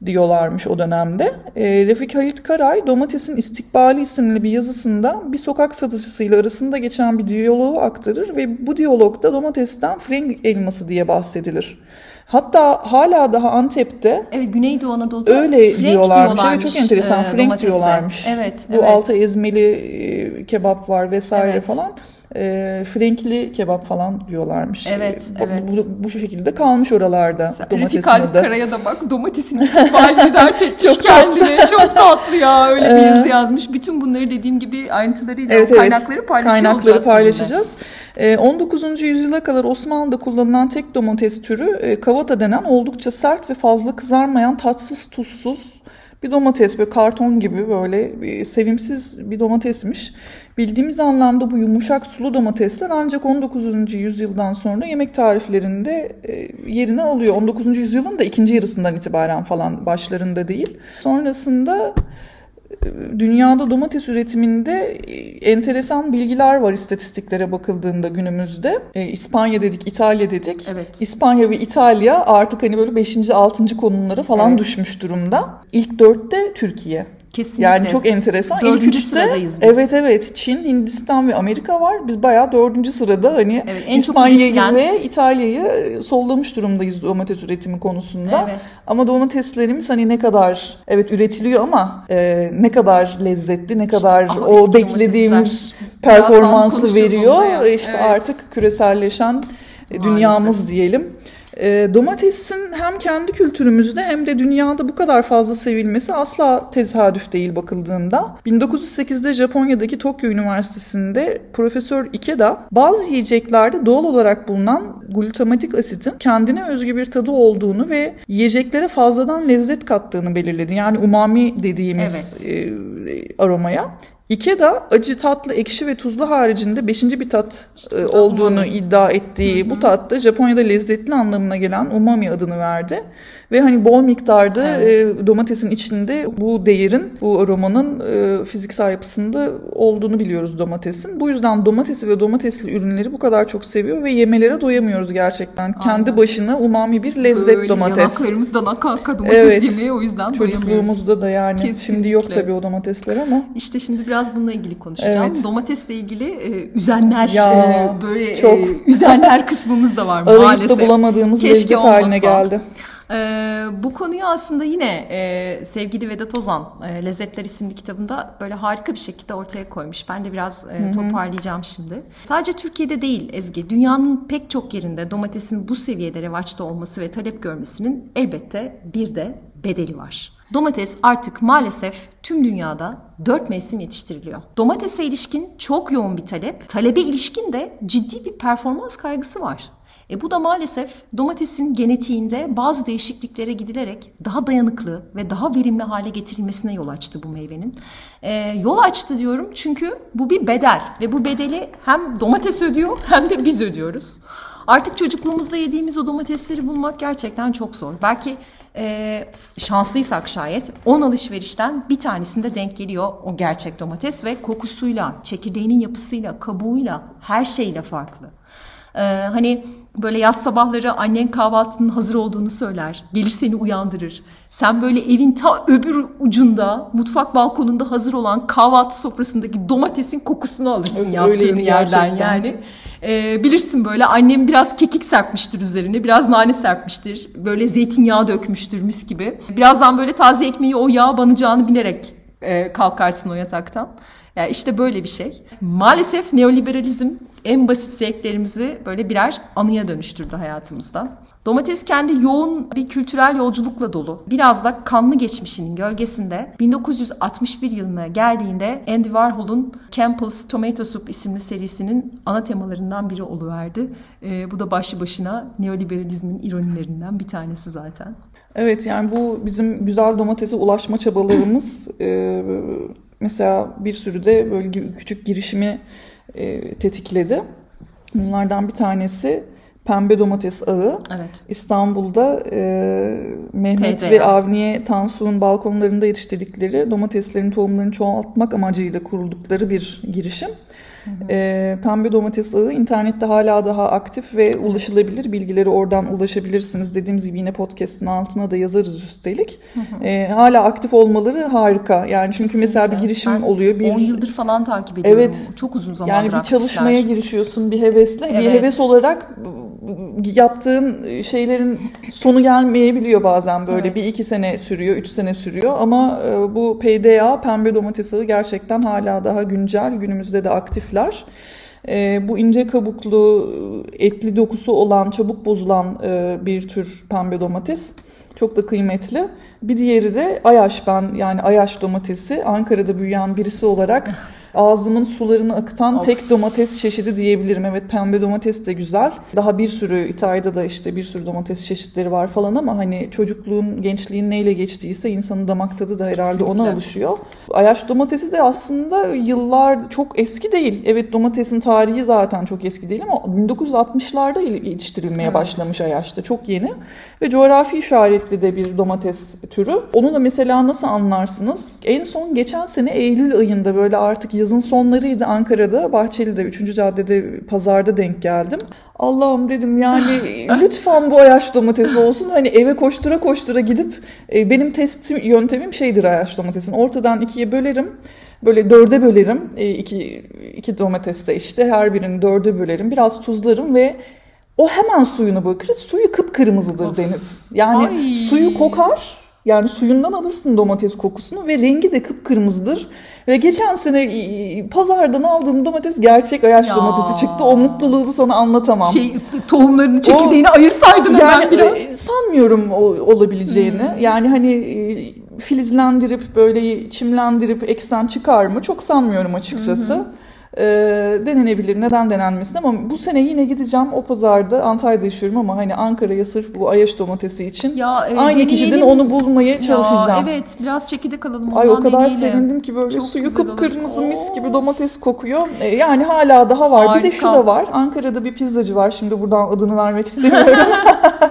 diyorlarmış o dönemde. E, Refik Halit Karay Domatesin İstikbali isimli bir yazısında bir sokak satıcısıyla arasında geçen bir diyaloğu aktarır ve bu diyalogda domatesten Frank elması diye bahsedilir. Hatta hala daha Antep'te Evet Güneydoğu Anadolu'da Öyle Frank diyorlarmış. Evet çok enteresan. e, Frank domatese. diyorlarmış. Evet. Bu evet. altı ezmeli e, kebap var vesaire Evet. falan. E, Frankli kebap falan diyorlarmış. Evet, E, bu, evet. Bu, bu şekilde kalmış oralarda Refik Halit. Kara'ya da bak domatesin istikbalini dert etmiş Çok tatlı. kendine. Çok tatlı ya öyle bir Ee, yazı yazmış. Bütün bunları dediğim gibi ayrıntılarıyla Evet, evet. kaynakları paylaşıyor Kaynakları paylaşacağız. E, 19. yüzyıla kadar Osmanlı'da kullanılan tek domates türü e, kavata denen oldukça sert ve fazla kızarmayan tatsız tuzsuz bir domates böyle karton gibi böyle sevimsiz bir domatesmiş. Bildiğimiz anlamda bu yumuşak sulu domatesler ancak 19. yüzyıldan sonra yemek tariflerinde e, yerini alıyor. 19. yüzyılın da ikinci yarısından itibaren falan başlarında değil. Sonrasında dünyada domates üretiminde e, enteresan bilgiler var istatistiklere bakıldığında günümüzde. E, İspanya dedik, İtalya dedik. Evet. İspanya ve İtalya artık hani böyle 5. 6. konumlara falan Evet. düşmüş durumda. İlk dörtte Türkiye. Kesinlikle. Yani çok enteresan. Dördüncü İlk üçte, sıradayız biz. Evet evet. Çin, Hindistan ve Amerika var. Biz bayağı dördüncü sırada hani Evet, İspanya'yı üretilen- ve İtalya'yı e, sollamış durumdayız domates üretimi konusunda. Evet. Ama domateslerimiz hani ne kadar evet üretiliyor ama e, ne kadar lezzetli, ne kadar ama o beklediğimiz domatesler. Performansı veriyor. İşte Evet. artık küreselleşen e, dünyamız diyelim. E, domatesin hem kendi kültürümüzde hem de dünyada bu kadar fazla sevilmesi asla tesadüf değil bakıldığında. 1908'de Japonya'daki Tokyo Üniversitesi'nde Profesör Ikeda bazı yiyeceklerde doğal olarak bulunan glutamatik asitin kendine özgü bir tadı olduğunu ve yiyeceklere fazladan lezzet kattığını belirledi. Yani umami dediğimiz e, aromaya. Ikeda acı, tatlı, ekşi ve tuzlu haricinde beşinci bir tat e, olduğunu iddia ettiği bu tatta Japonya'da lezzetli anlamına gelen umami adını verdi. Ve hani bol miktarda Evet. e, domatesin içinde bu değerin, bu aromanın e, fiziksel yapısında olduğunu biliyoruz domatesin. Bu yüzden domatesi ve domatesli ürünleri bu kadar çok seviyor ve yemelere doyamıyoruz gerçekten. Kendi başına umami bir lezzet Böyle domates. yanaklarımızdan aka aka domates Evet. yemeye o yüzden doyamıyoruz. Çocukluğumuzda da yani. Şimdi yok Kesinlikle. tabii o domatesler ama. İşte şimdi biraz bununla ilgili konuşacağım. Evet. Domatesle ilgili e, üzenler, Ya, e, böyle çok. e, üzenler kısmımız da var Arayıp maalesef. da bulamadığımız Keşke haline geldi. Ee, bu konuyu aslında yine e, sevgili Vedat Ozan e, Lezzetler isimli kitabında böyle harika bir şekilde ortaya koymuş. Ben de biraz e, toparlayacağım şimdi. Sadece Türkiye'de değil Ezgi, dünyanın pek çok yerinde domatesin bu seviyede revaçta olması ve talep görmesinin elbette bir de bedeli var. Domates artık maalesef tüm dünyada dört mevsim yetiştiriliyor. Domatese ilişkin çok yoğun bir talep, talebe ilişkin de ciddi bir performans kaygısı var. E bu da maalesef domatesin genetiğinde bazı değişikliklere gidilerek daha dayanıklı ve daha verimli hale getirilmesine yol açtı bu meyvenin. E, yol açtı diyorum çünkü bu bir bedel ve bu bedeli hem domates ödüyor hem de biz ödüyoruz. Artık çocukluğumuzda yediğimiz o domatesleri bulmak gerçekten çok zor. Belki e, şanslıysak şayet 10 alışverişten bir tanesinde denk geliyor o gerçek domates ve kokusuyla, çekirdeğinin yapısıyla, kabuğuyla, her şeyle farklı. Ee, hani böyle yaz sabahları annen kahvaltının hazır olduğunu söyler. Gelir seni uyandırır. Sen böyle evin ta öbür ucunda mutfak balkonunda hazır olan kahvaltı sofrasındaki domatesin kokusunu alırsın Öyle, yaptığın yerden gerçekten. yani. Ee, bilirsin böyle annem biraz kekik serpmiştir üzerine biraz nane serpmiştir. Böyle zeytinyağı dökmüştür mis gibi. Birazdan böyle taze ekmeği o yağ banacağını bilerek e, kalkarsın o yataktan. Yani işte böyle bir şey. Maalesef neoliberalizm en basit zevklerimizi böyle birer anıya dönüştürdü hayatımızda. Domates kendi yoğun bir kültürel yolculukla dolu. Biraz da kanlı geçmişinin gölgesinde 1961 yılına geldiğinde Andy Warhol'un Campbell's Tomato Soup isimli serisinin ana temalarından biri oluverdi. Ee, bu da başlı başına neoliberalizmin ironilerinden bir tanesi zaten. Evet yani bu bizim güzel domatese ulaşma çabalarımız e, mesela bir sürü de böyle küçük girişimi e, tetikledi. Bunlardan bir tanesi Pembe Domates Ağı. Evet. İstanbul'da e, Mehmet PDA. ve Avniye Tansu'nun balkonlarında yetiştirdikleri domateslerin tohumlarını çoğaltmak amacıyla kuruldukları bir girişim. E, Pembe Domates Ağı internette hala daha aktif ve ulaşılabilir. Bilgileri oradan ulaşabilirsiniz. Dediğimiz gibi yine podcast'ın altına da yazarız üstelik. E, hala aktif olmaları harika. Yani çünkü mesela bir Kesinlikle. girişim Ben oluyor. Bir 10 yıldır falan takip ediyorum. Evet. Çok uzun zamandır yani bir aktifler. çalışmaya girişiyorsun bir hevesle. Bir Evet. heves olarak yaptığın şeylerin sonu gelmeyebiliyor bazen böyle. Evet. Bir iki sene sürüyor, üç sene sürüyor. Ama e, bu PDA, pembe domates ağı gerçekten hala daha güncel. Günümüzde de aktifler. E, bu ince kabuklu, etli dokusu olan, çabuk bozulan e, bir tür pembe domates. Çok da kıymetli. Bir diğeri de Ayaş ben yani Ayaş domatesi. Ankara'da büyüyen birisi olarak ağzımın sularını akıtan Of. tek domates çeşidi diyebilirim. Evet pembe domates de güzel. Daha bir sürü İtalya'da da işte bir sürü domates çeşitleri var falan ama hani çocukluğun, gençliğin neyle geçtiyse insanın damak tadı da herhalde ona Kesinlikle. alışıyor. Ayaş domatesi de aslında yıllar çok eski değil. Evet domatesin tarihi zaten çok eski değil ama 1960'larda yetiştirilmeye Evet. başlamış Ayaş'ta. Çok yeni ve coğrafi işaretli de bir domates türü. Onu da mesela nasıl anlarsınız? En son geçen sene Eylül ayında böyle artık yazın sonlarıydı Ankara'da Bahçeli'de 3. caddede pazarda denk geldim. Allah'ım dedim yani lütfen bu ayaş domatesi olsun. Hani eve koştura koştura gidip e, benim test yöntemim şeydir ayaş domatesin. Ortadan ikiye bölerim. Böyle dörde bölerim. E, iki, iki domates de işte her birini dörde bölerim. Biraz tuzlarım ve o hemen suyunu bırakır. Suyu kıpkırmızıdır Of. Deniz. Yani Ay. suyu kokar. Yani suyundan alırsın domates kokusunu ve rengi de kıpkırmızıdır. Ve geçen sene pazardan aldığım domates gerçek ayaş Ya. domatesi çıktı. O mutluluğu sana anlatamam. Şey tohumlarını çekirdeğini ayırsaydın hemen yani biraz. e, sanmıyorum o olabileceğini. Hmm. Yani hani e, filizlendirip böyle çimlendirip eksen çıkar mı? Çok sanmıyorum açıkçası. E, denenebilir. Neden denenmesin ama bu sene yine gideceğim o pazarda. Antalya'da yaşıyorum ama hani Ankara'ya sırf bu ayaş domatesi için Ya, e, aynı kişiden onu bulmaya çalışacağım. Ya, evet biraz çekirdek alalım. Ay o kadar deneyelim. sevindim ki böyle Çok suyu olur. kıpkırmızı mis gibi domates kokuyor. E, yani hala daha var. Bir de şu Harika. da var. Ankara'da bir pizzacı var. Şimdi buradan adını vermek istemiyorum.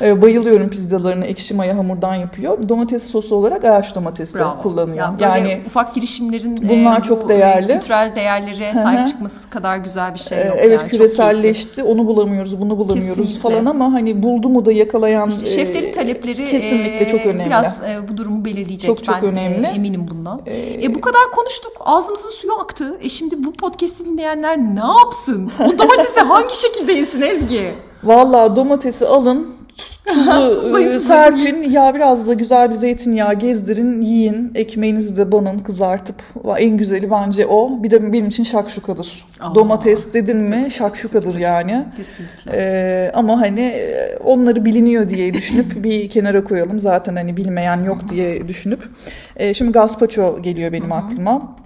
E, Bayılıyorum pizzalarını. Ekşi maya hamurdan yapıyor. Domates sosu olarak ayaş domatesi Bravo. kullanıyor. Ya yani ufak girişimlerin bunlar e, çok bu, değerli. E, kültürel değerlere Hı. sahip çıkması kadar güzel bir şey e, yok. evet yani. Küreselleşti. Onu bulamıyoruz, bunu bulamıyoruz Kesinlikle. falan ama hani buldu mu da yakalayan İşte şeflerin e, talepleri kesinlikle e, çok önemli. biraz e, bu durumu belirleyecek. Çok çok ben önemli. e, eminim bundan. E, E bu kadar konuştuk. Ağzımızın suyu aktı. E şimdi bu podcast'i dinleyenler ne yapsın? Bu domatesi hangi şekilde yesin Ezgi? Vallahi domatesi alın, tuzu e, serpin, ya biraz da güzel bir zeytinyağı gezdirin, yiyin. Ekmeğinizi de banın kızartıp. En güzeli bence o. Bir de benim için şakşukadır. Aa. Domates dedin mi şakşukadır yani. Kesinlikle. Ee, ama hani e, onları biliniyor diye düşünüp bir kenara koyalım. Zaten hani bilmeyen yok diye düşünüp. Ee, şimdi gazpacho geliyor benim aklıma.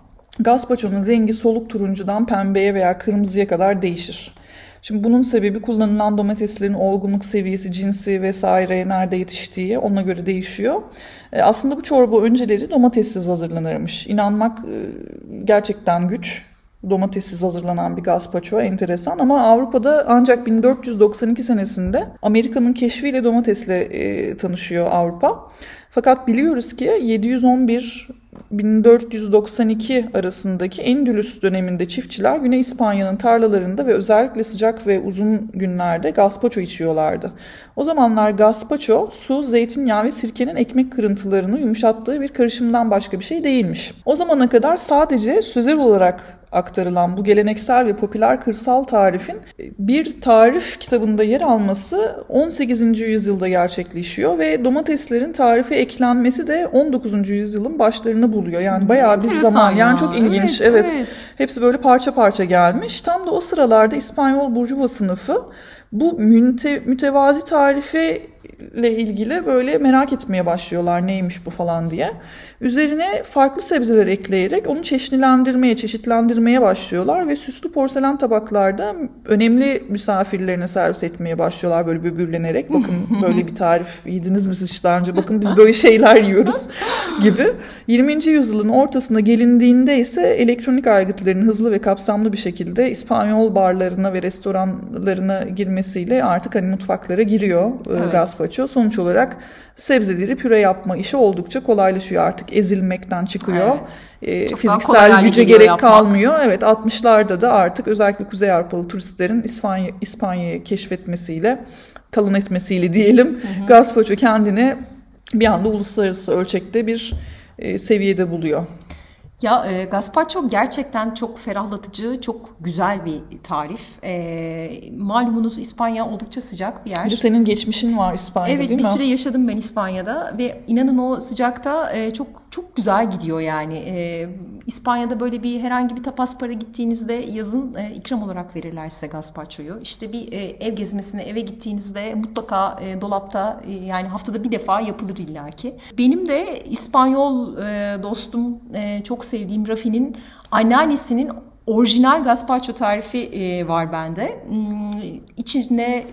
Gazpacho'nun rengi soluk turuncudan pembeye veya kırmızıya kadar değişir. Şimdi bunun sebebi kullanılan domateslerin olgunluk seviyesi, cinsi vesaire nerede yetiştiği ona göre değişiyor. E, Aslında bu çorba önceleri domatessiz hazırlanırmış. İnanmak e, gerçekten güç. domatessiz hazırlanan bir gazpacho enteresan ama Avrupa'da ancak 1492 senesinde Amerika'nın keşfiyle domatesle e, tanışıyor Avrupa. Fakat biliyoruz ki 711 1492 arasındaki Endülüs döneminde çiftçiler Güney İspanya'nın tarlalarında ve özellikle sıcak ve uzun günlerde gazpacho içiyorlardı. O zamanlar gazpacho su, zeytinyağı ve sirkenin ekmek kırıntılarını yumuşattığı bir karışımdan başka bir şey değilmiş. O zamana kadar sadece sözel olarak aktarılan bu geleneksel ve popüler kırsal tarifin bir tarif kitabında yer alması 18. yüzyılda gerçekleşiyor ve domateslerin tarife eklenmesi de 19. yüzyılın başlarını buluyor. Yani bayağı bir zaman. Yani çok ilginç. Evet, evet. evet. Hepsi böyle parça parça gelmiş. Tam da o sıralarda İspanyol burjuva sınıfı bu müte, mütevazi tarife ile ilgili böyle merak etmeye başlıyorlar neymiş bu falan diye. Üzerine farklı sebzeler ekleyerek onu çeşitlendirmeye, çeşitlendirmeye başlıyorlar ve süslü porselen tabaklarda önemli misafirlerine servis etmeye başlıyorlar böyle böbürlenerek. Bakın böyle bir tarif yediniz mi siz daha önce? Bakın biz böyle şeyler yiyoruz gibi. 20. yüzyılın ortasına gelindiğinde ise elektronik aygıtların hızlı ve kapsamlı bir şekilde İspanyol barlarına ve restoranlarına girmesiyle artık hani mutfaklara giriyor e, evet. Gazpacho. Sonuç olarak sebzeleri püre yapma işi oldukça kolaylaşıyor artık ezilmekten çıkıyor. Evet. E, fiziksel güce gerek yapmak. kalmıyor. Evet 60'larda da artık özellikle Kuzey Avrupalı turistlerin İspanya İspanya'yı keşfetmesiyle, talın etmesiyle diyelim, hı hı. gazpacho kendini bir anda uluslararası ölçekte bir e, seviyede buluyor. Ya e, gazpacho gerçekten çok ferahlatıcı, çok güzel bir tarif. E, malumunuz İspanya oldukça sıcak bir yer. Bir de senin geçmişin var İspanya'da evet, değil mi? Evet bir süre yaşadım ben İspanya'da ve inanın o sıcakta e, çok çok güzel gidiyor yani. E, İspanya'da böyle bir herhangi bir tapas para gittiğinizde yazın e, ikram olarak verirler size gazpacho'yu. İşte bir e, ev gezmesine eve gittiğinizde mutlaka e, dolapta e, yani haftada bir defa yapılır illaki. Benim de İspanyol e, dostum e, çok sevdiğim Rafi'nin anneannesinin orijinal gazpacho tarifi e, var bende. Hmm,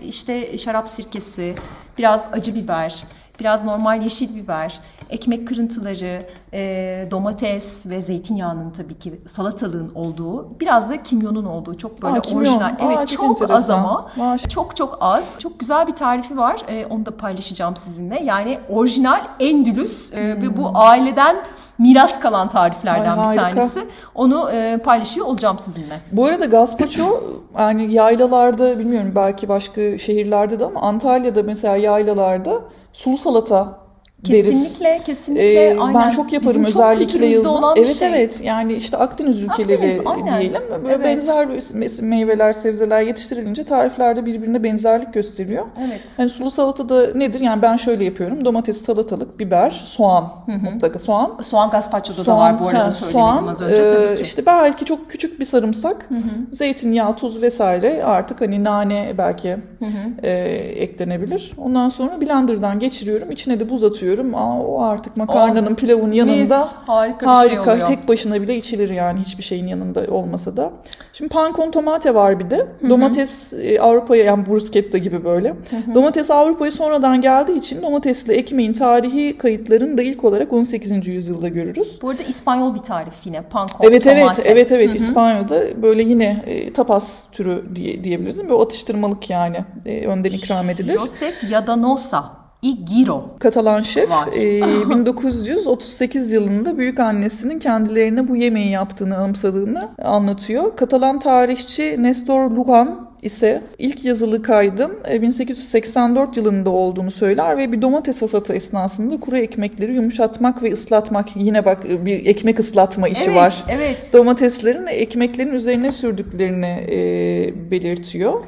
işte şarap sirkesi, biraz acı biber, biraz normal yeşil biber, ekmek kırıntıları, e, domates ve zeytinyağının tabii ki salatalığın olduğu, biraz da kimyonun olduğu çok böyle Aa, kimyon. orijinal. Evet Aa, çok, çok az ama Maş. çok çok az. Çok güzel bir tarifi var. E, onu da paylaşacağım sizinle. Yani orijinal Endülüs hmm. ve bu aileden miras kalan tariflerden Ay, bir tanesi. Onu e, paylaşıyor olacağım sizinle. Bu arada gazpacho yani yaylalarda bilmiyorum belki başka şehirlerde de ama Antalya'da mesela yaylalarda sulu salata deriz. Kesinlikle, kesinlikle. Ee, aynen. Ben çok yaparım Bizim özellikle çok yazın. Olan evet şey. evet. Yani işte Akdeniz ülkeleri Akdeniz, diyelim. Böyle evet. benzer meyveler, sebzeler yetiştirilince tariflerde birbirine benzerlik gösteriyor. Evet. Hani sulu salata da nedir? Yani ben şöyle yapıyorum. Domates, salatalık, biber, soğan. Mutlaka soğan. Soğan gazpacho'da soğan, da var bu arada he, soğan, az önce tabii e, ki. İşte belki çok küçük bir sarımsak, Hı-hı. zeytinyağı, tuz vesaire artık hani nane belki e, eklenebilir. Ondan sonra blenderdan geçiriyorum. İçine de buz atıyorum yapıyorum. Aa, o artık makarnanın, oh, pilavın yanında mis, harika, harika bir şey oluyor. tek başına bile içilir yani hiçbir şeyin yanında olmasa da. Şimdi pankon tomate var bir de. Hı-hı. Domates e, Avrupa'ya yani bruschetta gibi böyle. Hı-hı. Domates Avrupa'ya sonradan geldiği için domatesli ekmeğin tarihi kayıtlarını da ilk olarak 18. yüzyılda görürüz. Bu arada İspanyol bir tarif yine pankon evet, tomate. Evet evet evet İspanyol'da böyle yine e, tapas türü diye, diyebiliriz. Böyle atıştırmalık yani e, önden ikram edilir. Joseph Yadanosa Igiro. Katalan şef e, 1938 yılında büyük annesinin kendilerine bu yemeği yaptığını anımsadığını anlatıyor. Katalan tarihçi Nestor Lujan ise ilk yazılı kaydın 1884 e, yılında olduğunu söyler ve bir domates hasatı esnasında kuru ekmekleri yumuşatmak ve ıslatmak yine bak e, bir ekmek ıslatma işi evet, var. Evet. Domateslerin ekmeklerin üzerine sürdüklerini e, belirtiyor.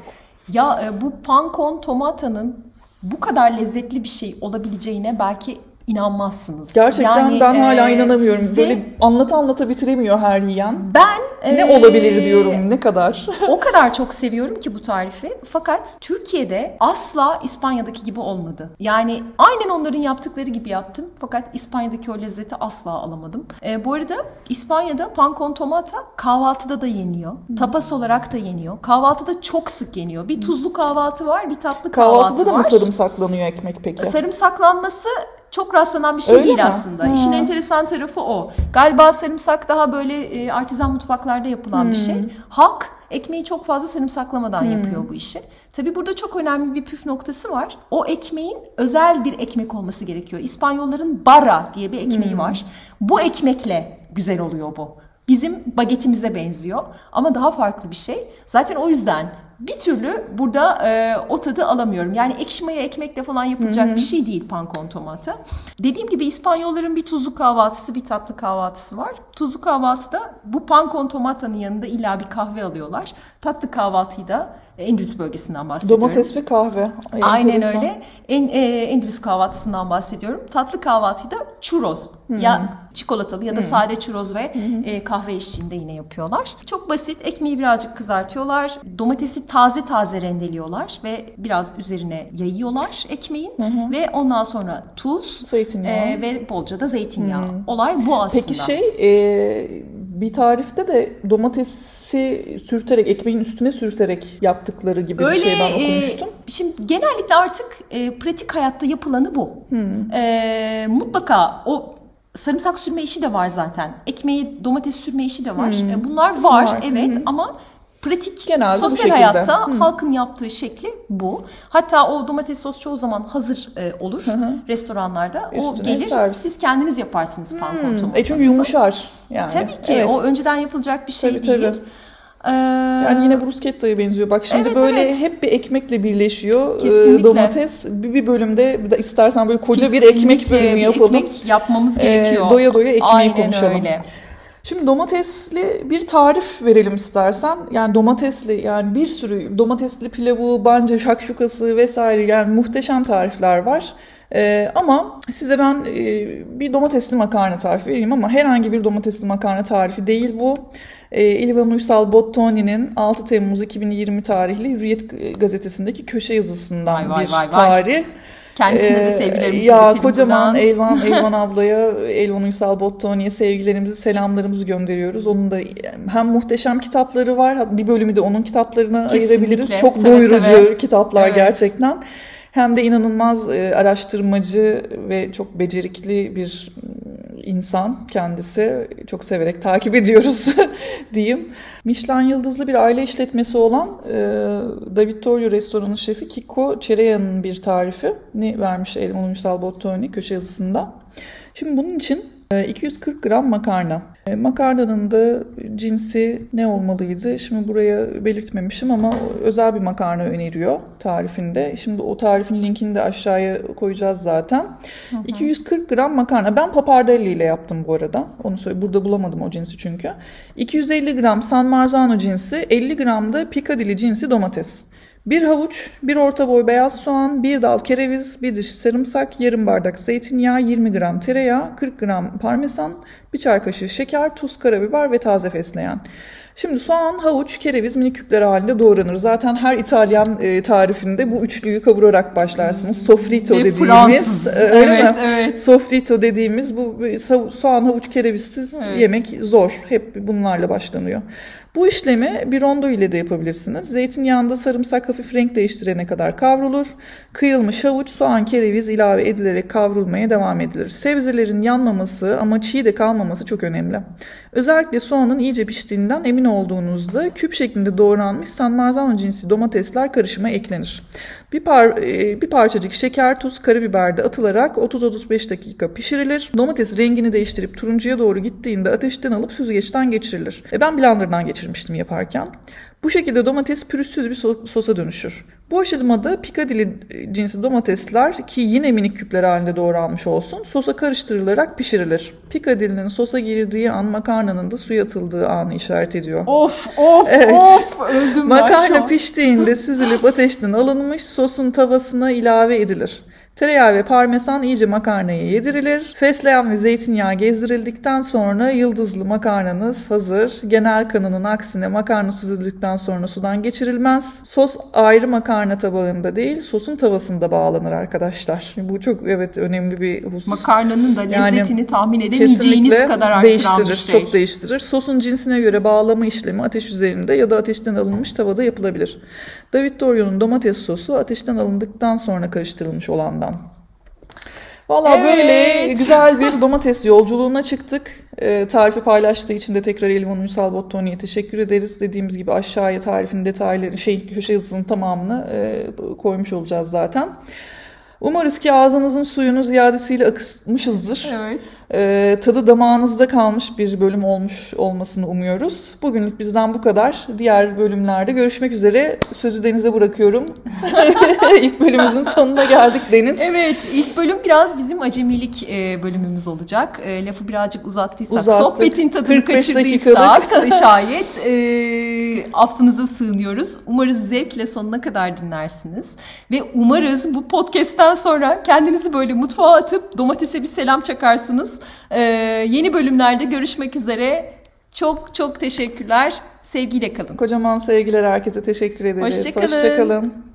Ya e, bu pankon tomatanın bu kadar lezzetli bir şey olabileceğine belki inanmazsınız. Gerçekten yani, ben e, hala inanamıyorum. Böyle anlata anlata bitiremiyor her yiyen. Ben ne e, olabilir diyorum ne kadar. o kadar çok seviyorum ki bu tarifi. Fakat Türkiye'de asla İspanya'daki gibi olmadı. Yani aynen onların yaptıkları gibi yaptım. Fakat İspanya'daki o lezzeti asla alamadım. E, bu arada İspanya'da pan con tomata kahvaltıda da yeniyor. Hmm. Tapas olarak da yeniyor. Kahvaltıda çok sık yeniyor. Bir tuzlu kahvaltı var, bir tatlı kahvaltı Kahvaltıda var. Kahvaltıda da mı sarımsaklanıyor ekmek peki? Sarımsaklanması çok rastlanan bir şey Öyle değil mi? aslında. Ha. İşin enteresan tarafı o. Galiba sarımsak daha böyle e, artizan mutfaklarda yapılan bir Hmm. şey. Halk ekmeği çok fazla sarımsaklamadan yapıyor bu işi. Tabii burada çok önemli bir püf noktası var. O ekmeğin özel bir ekmek olması gerekiyor. İspanyolların barra diye bir ekmeği var. Bu ekmekle güzel oluyor bu. Bizim bagetimize benziyor ama daha farklı bir şey. Zaten o yüzden bir türlü burada e, o tadı alamıyorum. Yani ekşi maya ekmekle falan yapılacak bir şey değil pankon tomata. Dediğim gibi İspanyolların bir tuzlu kahvaltısı, bir tatlı kahvaltısı var. Tuzlu kahvaltıda bu pankon tomatanın yanında illa bir kahve alıyorlar. Tatlı kahvaltıyı da Endülüs bölgesinden bahsediyorum. Domates ve kahve. Ay, Aynen enteresan. öyle. En, e, Endülüs kahvaltısından bahsediyorum. Tatlı kahvaltıyı da churros. Ya çikolatalı ya da sade churros ve e, kahve eşliğinde yine yapıyorlar. Çok basit. Ekmeği birazcık kızartıyorlar. Domatesi taze taze rendeliyorlar ve biraz üzerine yayıyorlar ekmeğin. Ve ondan sonra tuz Zeytinyağı. e, ve bolca da zeytinyağı. Olay bu aslında. Peki şey e, bir tarifte de domatesi sürterek ekmeğin üstüne sürterek yaptıkları gibi bir şey ben e, okumuştum. şimdi genellikle artık e, pratik hayatta yapılanı bu. E, mutlaka o sarımsak sürme işi de var zaten. Ekmeği domates sürme işi de var. E, bunlar var, Var. evet hı. ama pratik Genelde sosyal hayatta Hı. halkın yaptığı şekli bu. Hatta o domates sos çoğu zaman hazır e, olur restoranlarda. o Üstüne gelir servis. siz kendiniz yaparsınız pankon Hmm. E çünkü yumuşar yani. Tabii ki Evet. o önceden yapılacak bir şey Tabii, değil. tabii. Ee, Yani yine bruschetta'ya benziyor. Bak şimdi Evet, böyle evet. hep bir ekmekle birleşiyor. Ee, Kesinlikle. domates bir, bir bölümde bir de istersen böyle koca bir Kesinlikle ekmek bölümü bir yapalım. ekmek yapmamız Ee, gerekiyor. doya doya ekmeği Aynen konuşalım. öyle. Şimdi domatesli bir tarif verelim istersen. Yani domatesli yani bir sürü domatesli pilavı, banca, şakşukası vesaire yani muhteşem tarifler var. Ee, ama size ben e, bir domatesli makarna tarifi vereyim ama herhangi bir domatesli makarna tarifi değil bu. Ee, İlvan Uysal Bottoni'nin 6 Temmuz 2020 tarihli Hürriyet gazetesindeki köşe yazısından Vay, vay, bir vay, vay. tarih. Kendisine de Ee, sevgilerimizi Ya kocaman buradan. Elvan, Elvan ablaya, Elvan Uysal Bottoni'ye sevgilerimizi, selamlarımızı gönderiyoruz. Onun da hem muhteşem kitapları var, bir bölümü de onun kitaplarına Kesinlikle, ayırabiliriz. Çok seve doyurucu seve. kitaplar Evet. gerçekten. Hem de inanılmaz e, araştırmacı ve çok becerikli bir insan kendisi. Çok severek takip ediyoruz diyeyim. Michelin yıldızlı bir aile işletmesi olan e, David Torrio restoranın şefi Kiko Çereya'nın bir tarifini vermiş Elman Uysal Bottoni köşe yazısında. Şimdi bunun için 240 gram makarna. E, Makarnanın da cinsi ne olmalıydı? Şimdi buraya belirtmemişim ama özel bir makarna öneriyor tarifinde. Şimdi o tarifin linkini de aşağıya koyacağız zaten. 240 gram makarna. Ben papardelli ile yaptım bu arada. Onu söyle burada bulamadım o cinsi çünkü. 250 gram San Marzano cinsi, 50 gram da Piccadilly cinsi domates. Bir havuç, bir orta boy beyaz soğan, bir dal kereviz, bir diş sarımsak, yarım bardak zeytinyağı, 20 gram tereyağı, 40 gram parmesan, bir çay kaşığı şeker, tuz, karabiber ve taze fesleğen. Şimdi soğan, havuç, kereviz minik küpler halinde doğranır. Zaten her İtalyan e, tarifinde bu üçlüyü kavurarak başlarsınız. Sofrito Ve dediğimiz. E, öyle Evet, mi? evet. Sofrito dediğimiz bu bir soğan, havuç, kerevizsiz Evet. yemek zor. Hep bunlarla başlanıyor. Bu işlemi bir rondo ile de yapabilirsiniz. Zeytinyağında sarımsak hafif renk değiştirene kadar kavrulur. Kıyılmış havuç, soğan, kereviz ilave edilerek kavrulmaya devam edilir. Sebzelerin yanmaması ama çiğ de kalmaması çok önemli. Özellikle soğanın iyice piştiğinden emin olduğunuzda küp şeklinde doğranmış San Marzano cinsi domatesler karışıma eklenir. Bir, par, e, bir parçacık şeker, tuz, karabiber de atılarak 30-35 dakika pişirilir. Domates rengini değiştirip turuncuya doğru gittiğinde ateşten alıp süzgeçten geçirilir. E ben blenderdan geçirmiştim yaparken. Bu şekilde domates pürüzsüz bir so- sosa dönüşür. Bu aşamada Piccadilly cinsi domatesler ki yine minik küpler halinde doğranmış olsun sosa karıştırılarak pişirilir. Piccadilly'nin sosa girdiği an makarnanın da suya atıldığı anı işaret ediyor. Of of Evet. of öldüm Makarna piştiğinde süzülüp ateşten alınmış sosun tavasına ilave edilir. Tereyağı ve parmesan iyice makarnaya yedirilir. Fesleğen ve zeytinyağı gezdirildikten sonra yıldızlı makarnanız hazır. Genel kanının aksine makarna süzüldükten sonra sudan geçirilmez. Sos ayrı makarna tabağında değil, sosun tavasında bağlanır arkadaşlar. Bu çok evet önemli bir husus. Makarnanın da Yani lezzetini tahmin edemeyeceğiniz kadar artıran değiştirir, bir şey. çok değiştirir. Sosun cinsine göre bağlama işlemi ateş üzerinde ya da ateşten alınmış tavada yapılabilir. David Dorio'nun domates sosu ateşten alındıktan sonra karıştırılmış olandan. Valla Evet. böyle güzel bir domates yolculuğuna çıktık. E, tarifi paylaştığı için de tekrar Elvan Ünsal Bottoni'ye teşekkür ederiz. Dediğimiz gibi aşağıya tarifin detayları, şey köşe yazısının tamamını e, koymuş olacağız zaten. Umarız ki ağzınızın suyunu ziyadesiyle akıtmışızdır. Evet. E, tadı damağınızda kalmış bir bölüm olmuş olmasını umuyoruz. Bugünlük bizden bu kadar. Diğer bölümlerde görüşmek üzere. Sözü Deniz'e bırakıyorum. İlk bölümümüzün sonuna geldik Deniz. Evet, ilk bölüm biraz bizim acemilik e, bölümümüz olacak. E, lafı birazcık uzattıysak, Uzattık. sohbetin tadını 45 kaçırdıysak şayet e, affınıza sığınıyoruz. Umarız zevkle sonuna kadar dinlersiniz. Ve umarız bu podcast'ten sonra kendinizi böyle mutfağa atıp domatese bir selam çakarsınız. E, yeni bölümlerde görüşmek üzere. Çok çok teşekkürler. Sevgiyle kalın. Kocaman sevgiler herkese teşekkür ederiz. Hoşça kalın. Hoşça kalın.